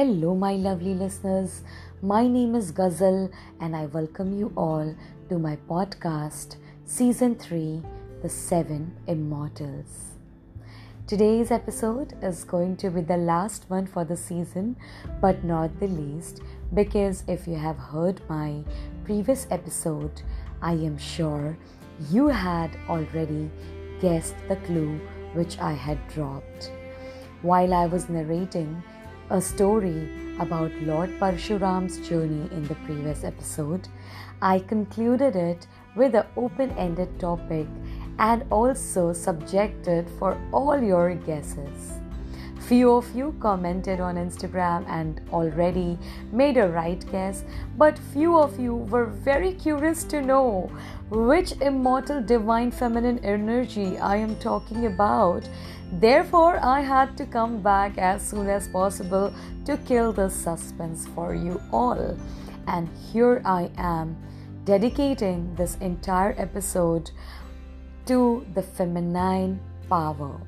Hello, my lovely listeners. My name is Ghazal, and I welcome you all to my podcast, Season 3 The Seven Immortals. Today's episode is going to be the last one for the season, but not the least, because if you have heard my previous episode, I am sure you had already guessed the clue which I had dropped. While I was narrating a story about Lord Parshuram's journey in the previous episode, I concluded it with an open ended topic and also subjected for all your guesses. Few of you commented on Instagram and already made a right guess, but few of you were very curious to know which immortal divine feminine energy I am talking about. Therefore, I had to come back as soon as possible to kill the suspense for you all. And here I am, dedicating this entire episode to the feminine power.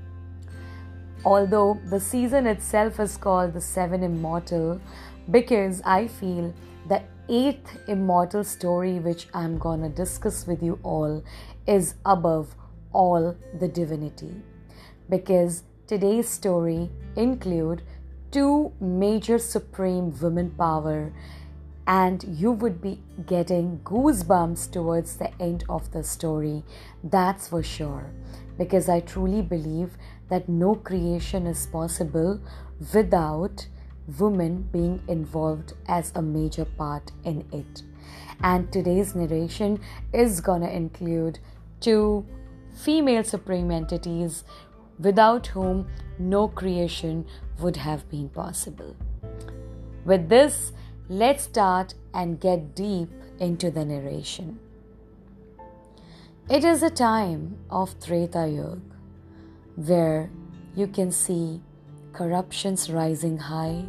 Although the season itself is called The Seven Immortal, because I feel the eighth immortal story, which I'm gonna discuss with you all, is above all the divinity. Because today's story include two major supreme women power and you would be getting goosebumps towards the end of the story that's for sure because i truly believe that no creation is possible without women being involved as a major part in it. And today's narration is gonna include two female supreme entities without whom no creation would have been possible. With this, let's start and get deep into the narration. It is a time of Treta Yuga where you can see corruptions rising high,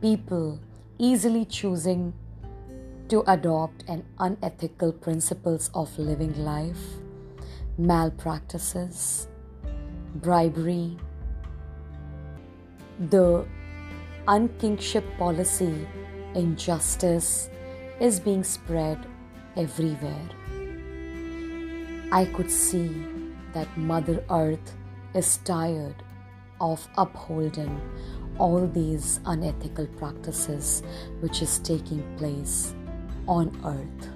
people easily choosing to adopt an unethical principles of living life, malpractices, bribery, the unkingship policy, injustice is being spread everywhere. I could see that Mother Earth is tired of upholding all these unethical practices which is taking place on earth.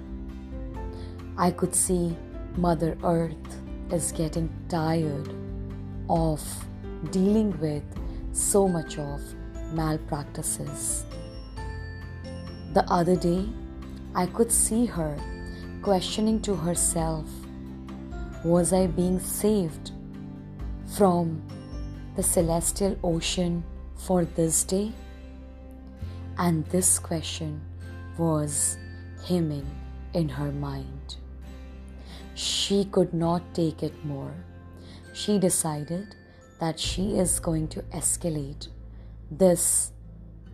I could see Mother Earth is getting tired of dealing with so much of malpractices. The other day, I could see her questioning to herself Was I being saved from the celestial ocean for this day? And this question was hymning in her mind. She could not take it more. She decided that she is going to escalate this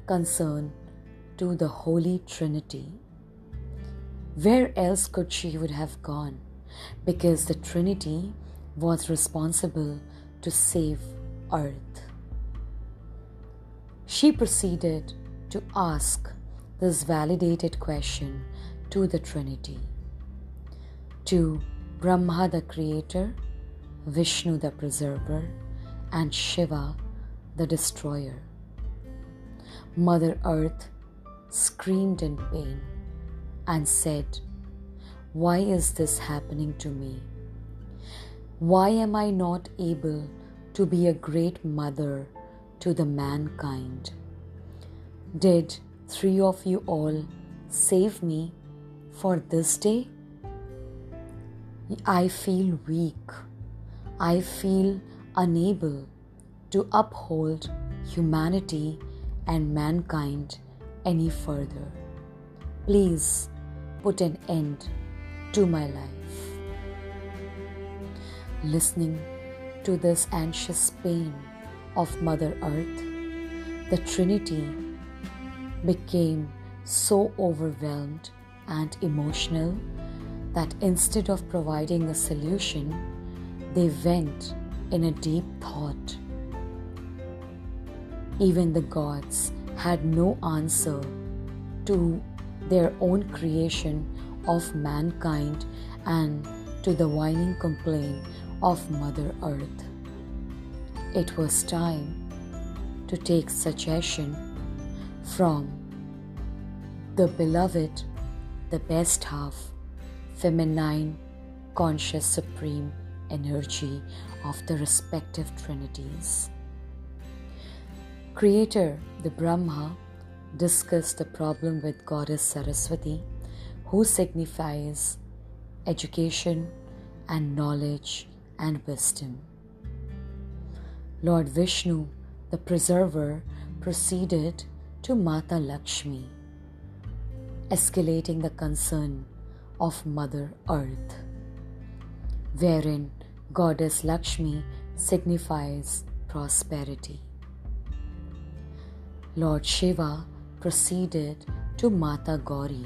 concern to the Holy Trinity. Where else could she would have gone? Because the Trinity was responsible to save earth. She proceeded to ask this validated question to the Trinity, to Brahma the creator, Vishnu the preserver, and Shiva the destroyer. Mother Earth screamed in pain and said, Why is this happening to me? Why am I not able to be a great mother to the mankind? Did three of you all save me for this day? I feel weak. I feel unable to uphold humanity and mankind any further. Please put an end to my life. Listening to this anxious pain of Mother Earth, the Trinity became so overwhelmed and emotional that instead of providing a solution, they went in a deep thought. Even the gods had no answer to their own creation of mankind and to the whining complaint of Mother Earth. It was time to take suggestion from the beloved, the best half, feminine, conscious, supreme energy of the respective trinities. Creator, the Brahma, discussed the problem with Goddess Saraswati, who signifies education and knowledge and wisdom. Lord Vishnu, the preserver, proceeded to Mata Lakshmi, escalating the concern of Mother Earth, wherein Goddess Lakshmi signifies prosperity. Lord Shiva proceeded to Mata Gauri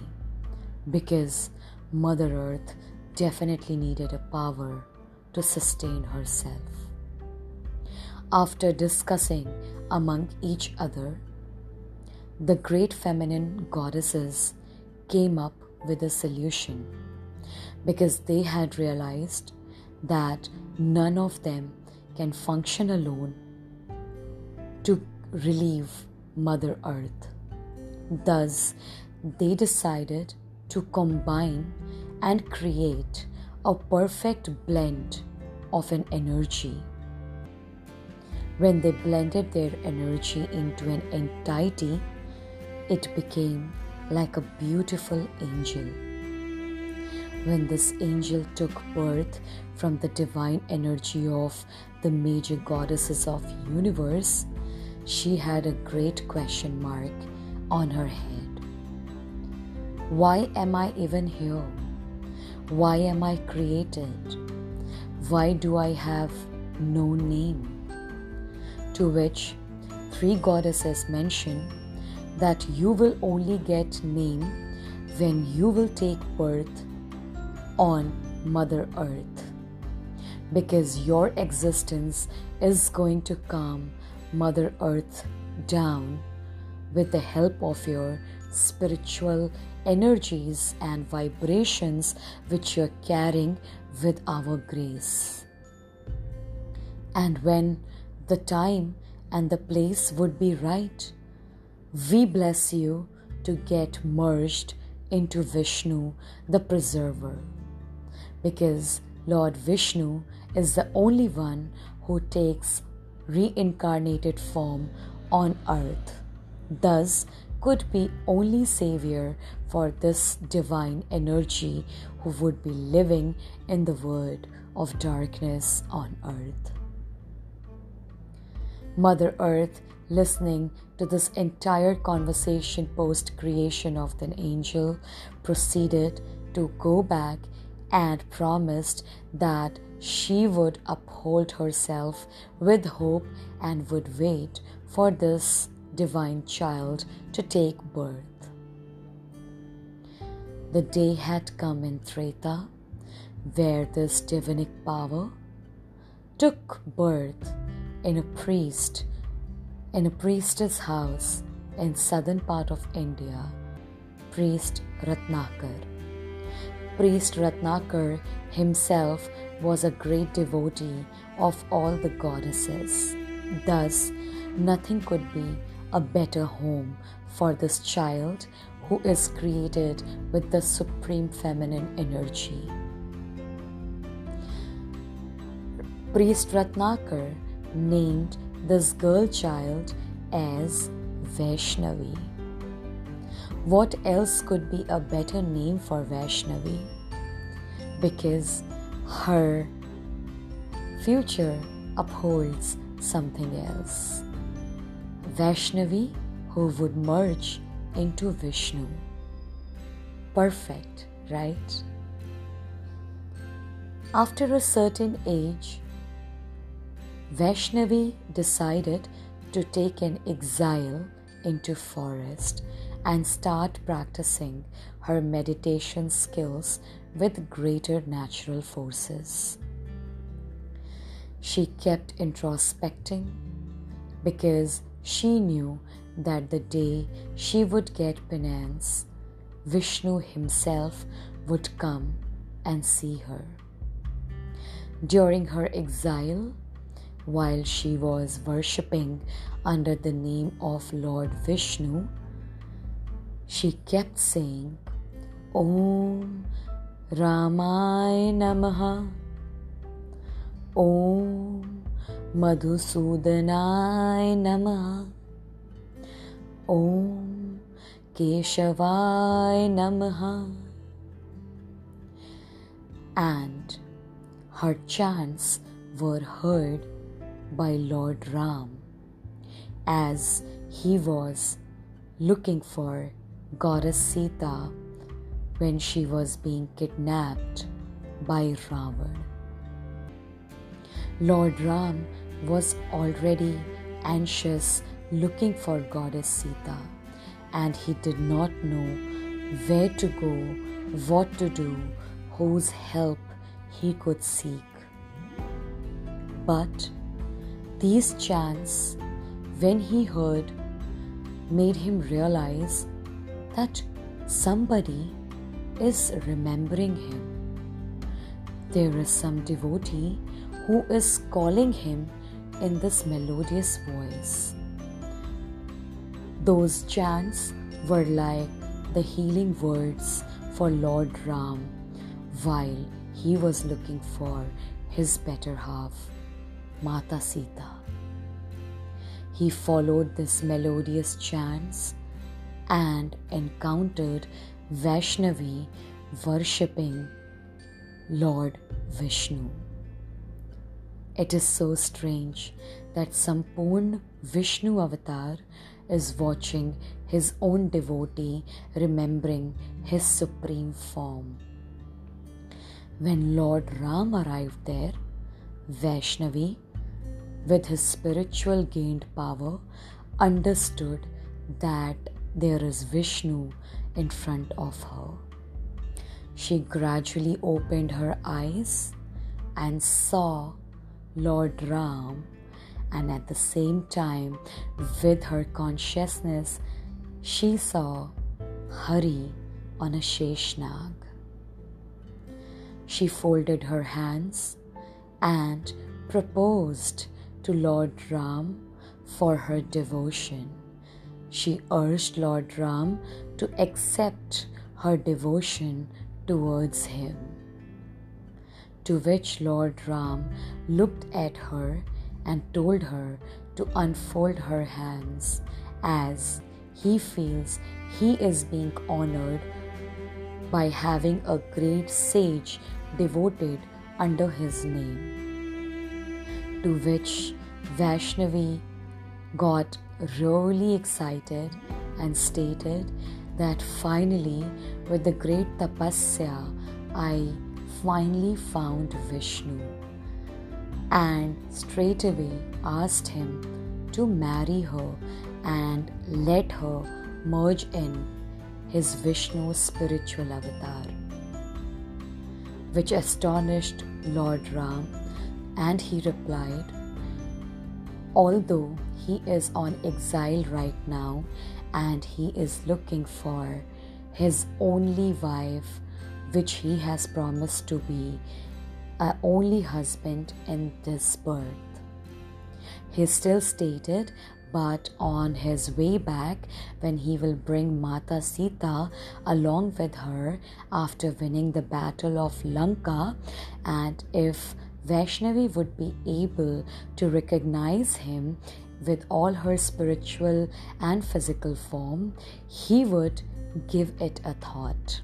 because Mother Earth definitely needed a power to sustain herself. After discussing among each other, the great feminine goddesses came up with a solution because they had realized that none of them can function alone to relieve Mother Earth. Thus, they decided to combine and create a perfect blend of an energy. When they blended their energy into an entity, it became like a beautiful angel. When this angel took birth from the divine energy of the major goddesses of universe, she had a great question mark on her head. Why am I even here? Why am I created? Why do I have no name? To which three goddesses mention that you will only get name when you will take birth on Mother Earth because your existence is going to calm Mother Earth down with the help of your spiritual energies and vibrations which you're carrying with our grace. And when the time and the place would be right, we bless you to get merged into Vishnu, the preserver. Because Lord Vishnu is the only one who takes reincarnated form on earth. Thus, could be only savior for this divine energy who would be living in the world of darkness on earth. Mother Earth, listening to this entire conversation post creation of the angel, proceeded to go back and promised that she would uphold herself with hope and would wait for this divine child to take birth. The day had come in Treta where this divinic power took birth in a priest in a priestess house in southern part of India, priest Ratnakar. Priest Ratnakar himself was a great devotee of all the goddesses. Thus, nothing could be a better home for this child who is created with the supreme feminine energy. Priest Ratnakar named this girl child as Vaishnavi. What else could be a better name for Vaishnavi? Because her future upholds something else. Vaishnavi who would merge into Vishnu. Perfect, right? After a certain age, Vaishnavi decided to take an exile into forest and start practicing her meditation skills with greater natural forces. She kept introspecting because she knew that the day she would get penance, Vishnu himself would come and see her. During her exile, while she was worshipping under the name of Lord Vishnu, she kept saying, Om Ramay Namaha, Om Madhusudanay Namaha, Om Keshavay Namaha. And her chants were heard by Lord Ram as he was looking for Goddess Sita when she was being kidnapped by Ravan. Lord Ram was already anxious looking for Goddess Sita and he did not know where to go, what to do, whose help he could seek. But these chants, when he heard, made him realize that somebody is remembering him. There is some devotee who is calling him in this melodious voice. Those chants were like the healing words for Lord Ram while he was looking for his better half. Mata Sita. He followed this melodious chants and encountered Vaishnavi worshipping Lord Vishnu. It is so strange that Sampurn Vishnu avatar is watching his own devotee remembering his supreme form. When Lord Ram arrived there, Vaishnavi with his spiritual gained power, understood that there is Vishnu in front of her. She gradually opened her eyes and saw Lord Ram, and at the same time, with her consciousness, she saw Hari on a Sheshnag. She folded her hands and proposed to Lord Ram for her devotion. She urged Lord Ram to accept her devotion towards him. To which Lord Ram looked at her and told her to unfold her hands as he feels he is being honored by having a great sage devoted under his name. To which Vaishnavi got really excited and stated that finally, with the great tapasya, I finally found Vishnu and straightway asked him to marry her and let her merge in his Vishnu spiritual avatar, which astonished Lord Ram and he replied, Although he is on exile right now and he is looking for his only wife, which he has promised to be only husband in this birth. He still stated, but on his way back, when he will bring Mata Sita along with her after winning the battle of Lanka, and if Vaishnavi would be able to recognize him with all her spiritual and physical form, he would give it a thought.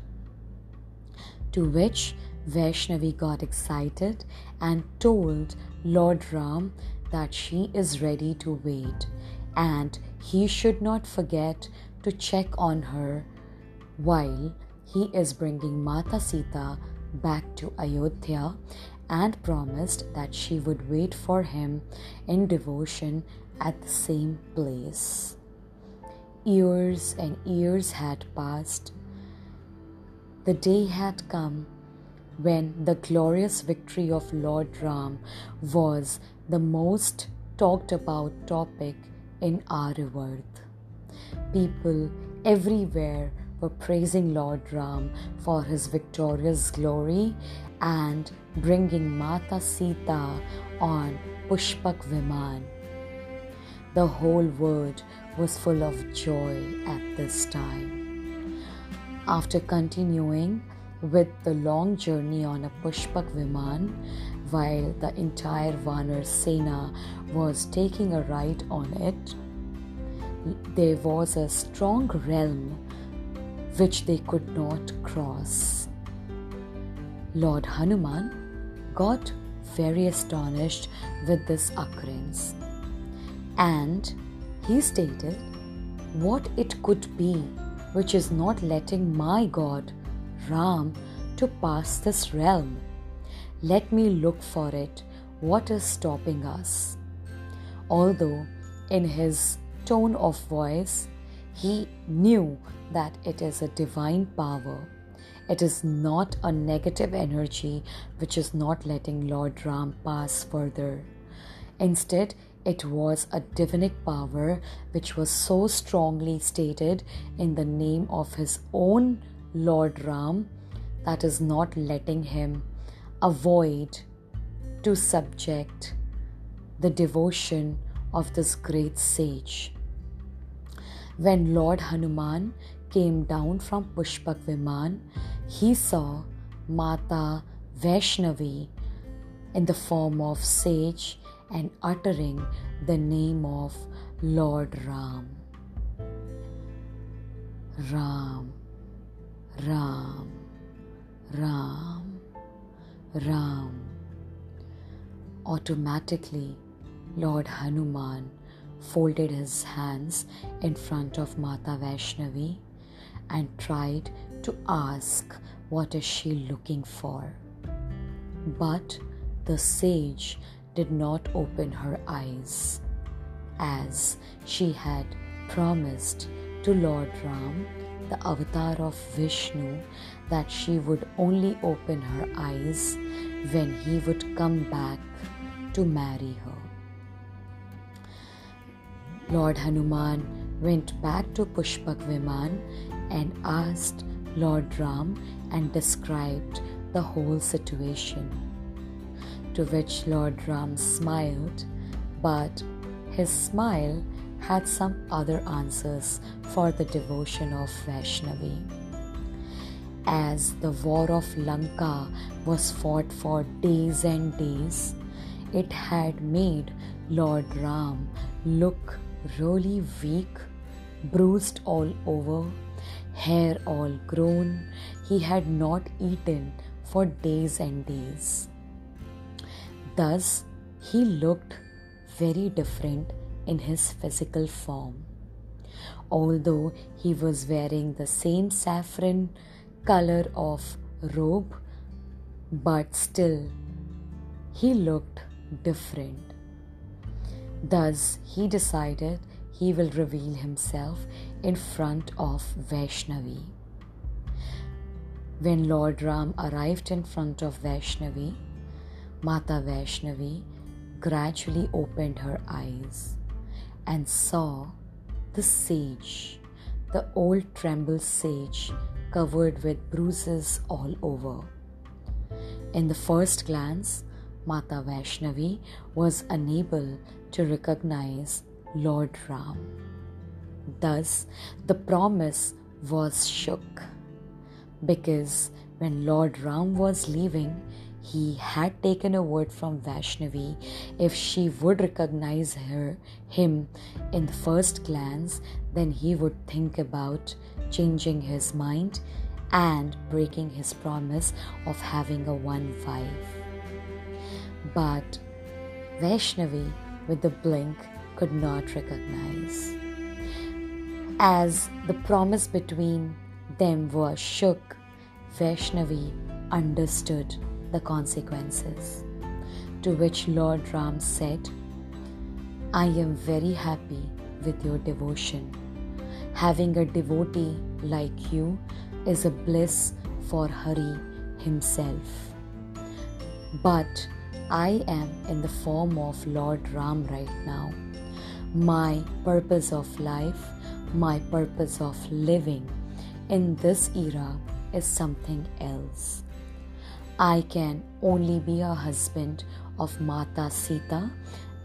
To which Vaishnavi got excited and told Lord Ram that she is ready to wait and he should not forget to check on her while he is bringing Mata Sita back to Ayodhya and promised that she would wait for him in devotion at the same place. Years and years had passed. The day had come when the glorious victory of Lord Ram was the most talked about topic in Aryavarth. People everywhere were praising Lord Ram for his victorious glory and bringing Mata Sita on Pushpak Viman. The whole world was full of joy at this time. After continuing with the long journey on a Pushpak Viman, while the entire Vanar Sena was taking a ride on it, there was a strong realm which they could not cross. Lord Hanuman got very astonished with this occurrence and he stated what it could be which is not letting my God, Ram, to pass this realm. Let me look for it. What is stopping us? Although in his tone of voice, he knew that it is a divine power. It is not a negative energy which is not letting Lord Ram pass further. Instead, it was a divinic power which was so strongly stated in the name of his own Lord Ram that is not letting him avoid to subject the devotion of this great sage. When Lord Hanuman came down from Pushpak Viman, he saw Mata Vaishnavi in the form of sage and uttering the name of Lord Ram. Ram, Ram, Ram, Ram. Automatically, Lord Hanuman folded his hands in front of Mata Vaishnavi and tried to ask what is she looking for. But the sage did not open her eyes as she had promised to Lord Ram, the avatar of Vishnu, that she would only open her eyes when he would come back to marry her. Lord Hanuman went back to Pushpak Viman and asked Lord Ram and described the whole situation. To which Lord Ram smiled, but his smile had some other answers for the devotion of Vaishnavi. As the war of Lanka was fought for days and days, it had made Lord Ram look really weak, bruised all over, hair all grown. He had not eaten for days and days. Thus, he looked very different in his physical form. Although he was wearing the same saffron color of robe, but still he looked different. Thus, he decided he will reveal himself in front of Vaishnavi. When Lord Ram arrived in front of Vaishnavi, Mata Vaishnavi gradually opened her eyes and saw the sage, the old tremble sage covered with bruises all over. In the first glance, Mata Vaishnavi was unable to recognize Lord Ram. Thus, the promise was shook because when Lord Ram was leaving, he had taken a word from Vaishnavi if she would recognize her him in the first glance, then he would think about changing his mind and breaking his promise of having a one wife. But Vaishnavi, with a blink, could not recognize. As the promise between them was shook, Vaishnavi understood the consequences. To which Lord Ram said, I am very happy with your devotion. Having a devotee like you is a bliss for Hari himself. But I am in the form of Lord Ram right now. My purpose of life my purpose of living in this era is something else. I can only be a husband of Mata Sita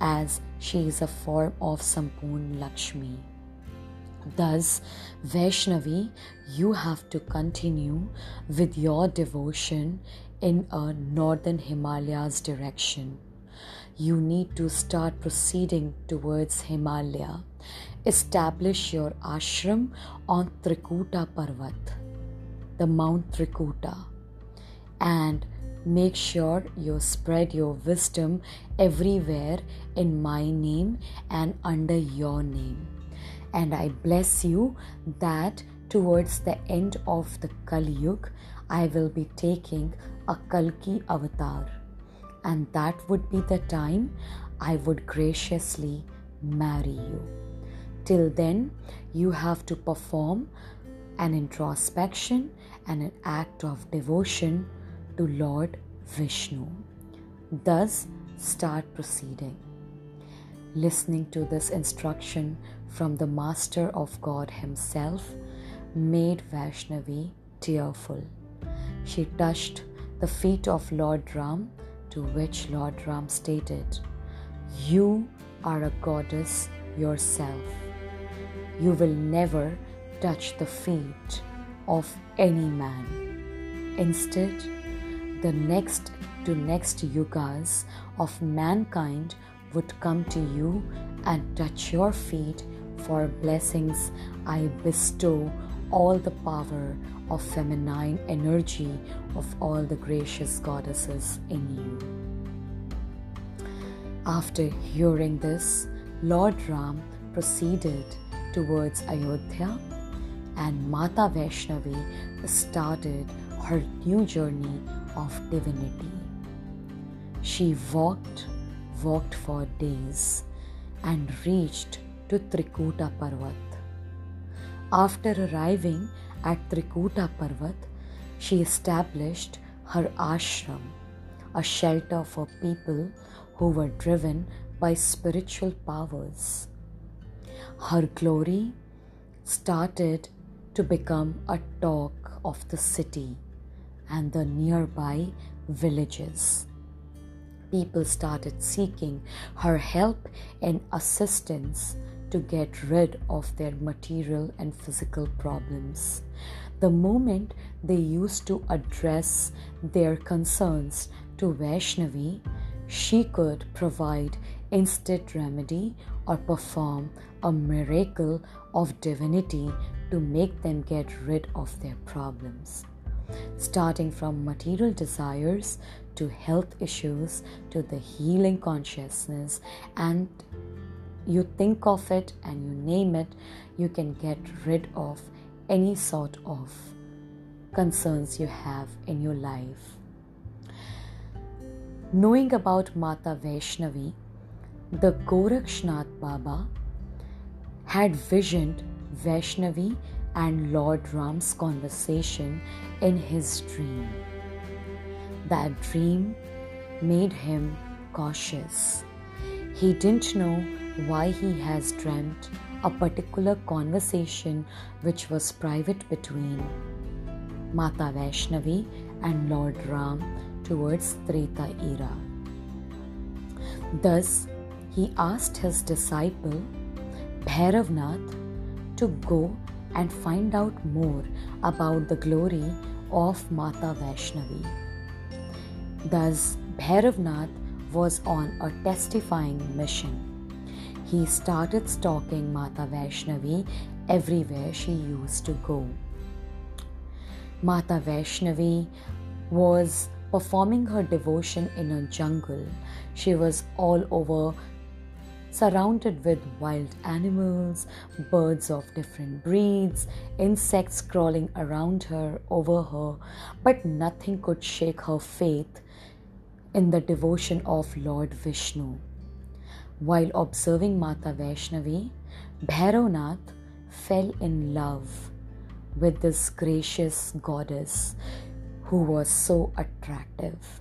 as she is a form of Sampurn Lakshmi. Thus, Vaishnavi, you have to continue with your devotion in a northern Himalayas direction. You need to start proceeding towards Himalaya. Establish your ashram on Trikuta Parvat, the Mount Trikuta, and make sure you spread your wisdom everywhere in my name and under your name and I bless you that towards the end of the Kali Yuga, I will be taking a Kalki avatar, and that would be the time I would graciously marry you. Till then, you have to perform an introspection and an act of devotion to Lord Vishnu. Thus, start proceeding. Listening to this instruction from the Master of God Himself made Vaishnavi tearful. She touched the feet of Lord Ram, to which Lord Ram stated, You are a goddess yourself. You will never touch the feet of any man. Instead, the next to next yugas of mankind would come to you and touch your feet for blessings I bestow all the power of feminine energy of all the gracious goddesses in you. After hearing this, Lord Ram proceeded towards Ayodhya and Mata Vaishnavi started her new journey of divinity. She walked, walked for days and reached to Trikuta Parvat. After arriving at Trikuta Parvat, she established her ashram, a shelter for people who were driven by spiritual powers. Her glory started to become a talk of the city and the nearby villages. People started seeking her help and assistance to get rid of their material and physical problems. The moment they used to address their concerns to Vaishnavi, she could provide instant remedy or perform a miracle of divinity to make them get rid of their problems. Starting from material desires to health issues to the healing consciousness and you think of it and you name it, you can get rid of any sort of concerns you have in your life. Knowing about Mata Vaishnavi, the Gorakshnath Baba had visioned Vaishnavi and Lord Ram's conversation in his dream. That dream made him cautious. He didn't know why he has dreamt a particular conversation which was private between Mata Vaishnavi and Lord Ram towards Treta era. Thus, he asked his disciple Bhairavnath to go and find out more about the glory of Mata Vaishnavi. Thus, Bhairavnath was on a testifying mission he started stalking Mata Vaishnavi everywhere she used to go. Mata Vaishnavi was performing her devotion in a jungle. She was all over surrounded with wild animals, birds of different breeds, insects crawling around her, over her, but nothing could shake her faith in the devotion of Lord Vishnu. While observing Mata Vaishnavi, Bhairavnath fell in love with this gracious goddess who was so attractive.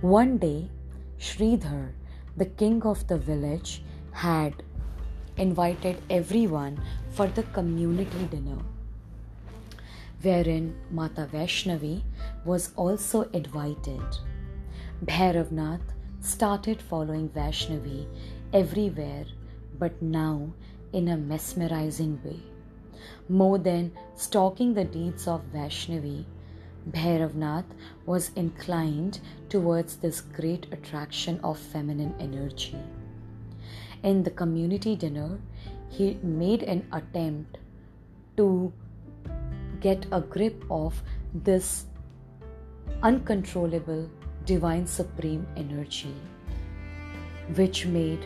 One day, Sridhar, the king of the village, had invited everyone for the community dinner, wherein Mata Vaishnavi was also invited. Bhairavnath started following Vaishnavi everywhere, but now in a mesmerizing way. More than stalking the deeds of Vaishnavi, Bhairavnath was inclined towards this great attraction of feminine energy. In the community dinner, he made an attempt to get a grip of this uncontrollable divine supreme energy, which made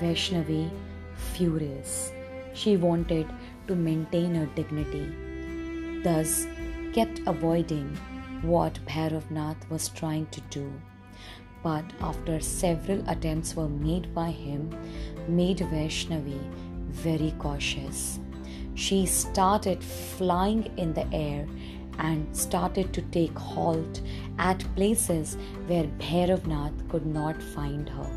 Vaishnavi furious. She wanted to maintain her dignity, thus, kept avoiding what Bhairavnath was trying to do. But after several attempts were made by him, made Vaishnavi very cautious. She started flying in the air and started to take halt at places where Bhairavnath could not find her.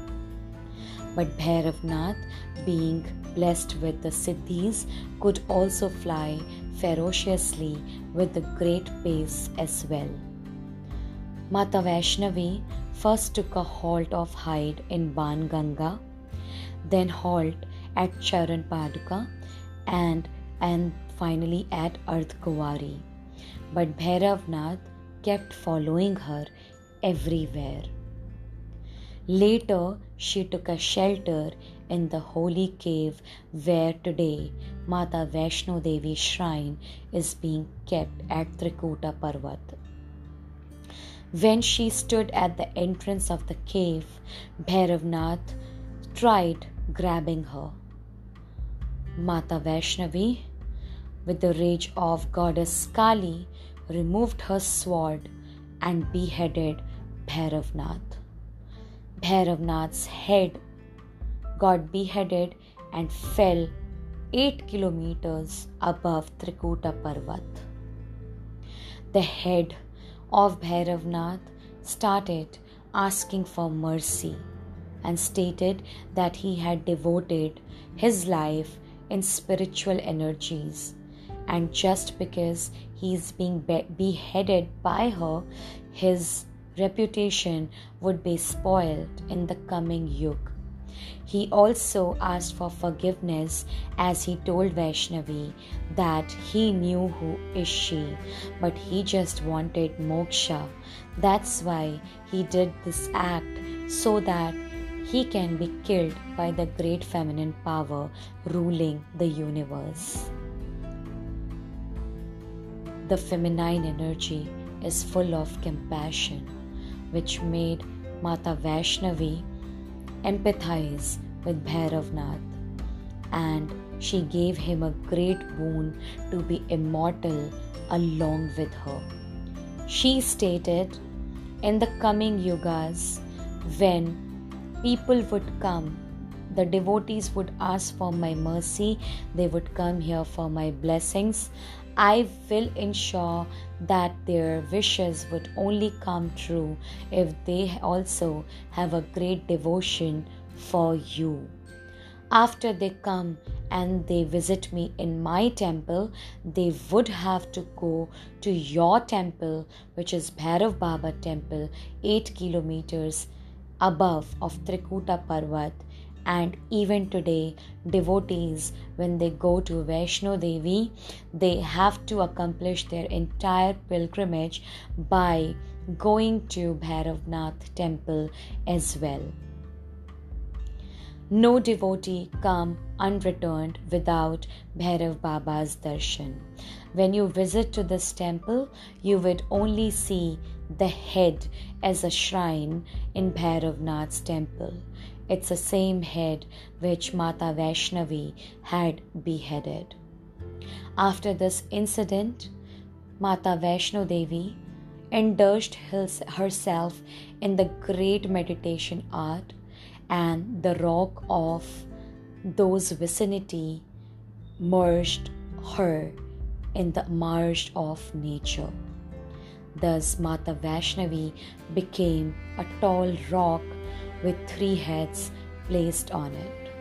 But Bhairavnath, being blessed with the Siddhis, could also fly ferociously with a great pace as well. Mata Vaishnavi first took a halt of hide in Ban Ganga, then halt at Charan Paduka, and, and finally at Ardhkuwari. But Bhairavnath kept following her everywhere. Later, she took a shelter in the holy cave where today Mata Vaishno Devi shrine is being kept at Trikuta Parvat. When she stood at the entrance of the cave, Bhairavnath tried grabbing her. Mata Vaishnavi, with the rage of goddess Kali, removed her sword and beheaded Bhairavnath. Bhairavnath's head got beheaded and fell 8 kilometers above Trikuta Parvat. The head of Bhairavnath started asking for mercy and stated that he had devoted his life in spiritual energies and just because he is being be- beheaded by her his reputation would be spoiled in the coming yuga he also asked for forgiveness as he told Vaishnavi that he knew who is she, but he just wanted moksha. That's why he did this act so that he can be killed by the great feminine power ruling the universe. The feminine energy is full of compassion, which made Mata Vaishnavi empathize with Bhairavnath and she gave him a great boon to be immortal along with her. She stated, In the coming yugas, when people would come, the devotees would ask for my mercy, they would come here for my blessings. I will ensure that their wishes would only come true if they also have a great devotion for you. After they come and they visit me in my temple, they would have to go to your temple, which is Bhairav Baba temple, 8 kilometers above of Trikuta Parvat and even today devotees when they go to Vaishno Devi they have to accomplish their entire pilgrimage by going to Bhairavnath temple as well no devotee come unreturned without Bhairav Baba's darshan. When you visit to this temple, you would only see the head as a shrine in Bhairavnath's temple. It's the same head which Mata Vaishnavi had beheaded. After this incident, Mata Vaishno Devi indulged herself in the great meditation art and the rock of those vicinity merged her in the merge of nature. Thus, Mata Vaishnavi became a tall rock with three heads placed on it.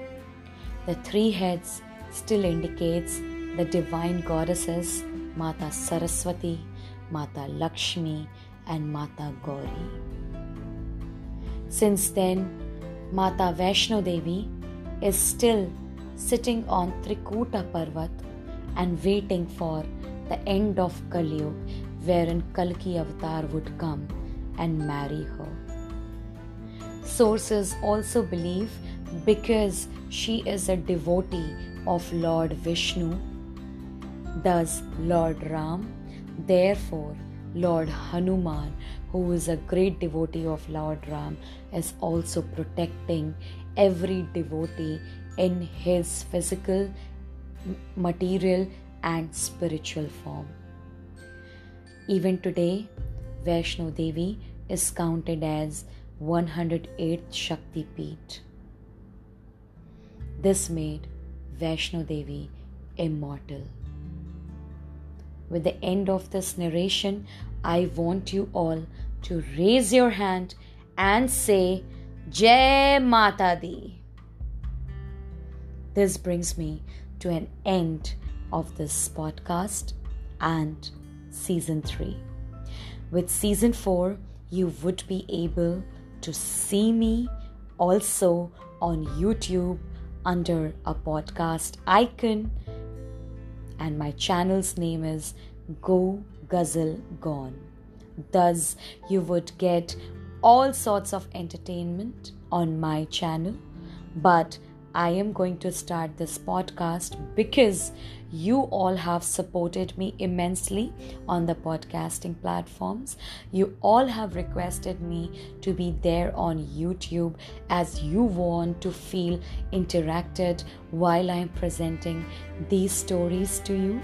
The three heads still indicates the divine goddesses Mata Saraswati, Mata Lakshmi, and Mata Gauri. Since then, Mata Vaishno Devi is still sitting on Trikuta Parvat and waiting for the end of Kali Yuga, wherein Kalki Avatar would come and marry her. Sources also believe because she is a devotee of Lord Vishnu, thus Lord Ram, therefore Lord Hanuman, who is a great devotee of Lord Ram, is also protecting every devotee in his physical, material, and spiritual form. Even today, Vaishno Devi is counted as 108th Shakti Peeth. This made Vaishno Devi immortal. With the end of this narration, I want you all to raise your hand and say Jai Mata Di. This brings me to an end of this podcast and season 3. With season 4, you would be able to see me also on YouTube under a podcast icon, and my channel's name is Go Guzzle Gone. Thus, you would get all sorts of entertainment on my channel, but I am going to start this podcast because you all have supported me immensely on the podcasting platforms. You all have requested me to be there on YouTube as you want to feel interacted while I'm presenting these stories to you.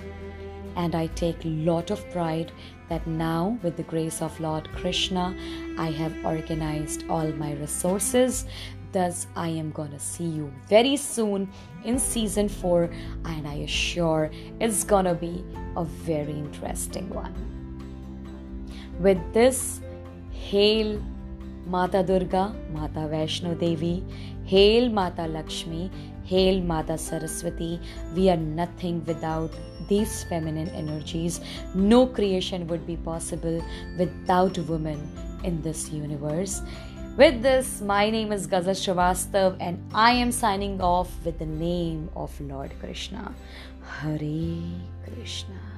And I take lot of pride that now, with the grace of Lord Krishna, I have organized all my resources Thus, I am gonna see you very soon in season 4, and I assure it's gonna be a very interesting one. With this, hail Mata Durga, Mata Vaishno Devi, hail Mata Lakshmi, hail Mata Saraswati. We are nothing without these feminine energies. No creation would be possible without women in this universe. With this, my name is Ghazal Srivastav and I am signing off with the name of Lord Krishna. Hare Krishna.